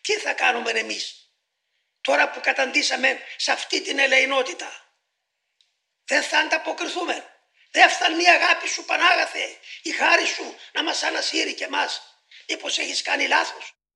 Τι θα κάνουμε εμείς τώρα που καταντήσαμε σε αυτή την ελεηνότητα; Δεν θα ανταποκριθούμε. Δεν φτάνει η αγάπη σου Πανάγαθε, η χάρη σου να μας ανασύρει και μας. Μήπως έχεις κάνει λάθος;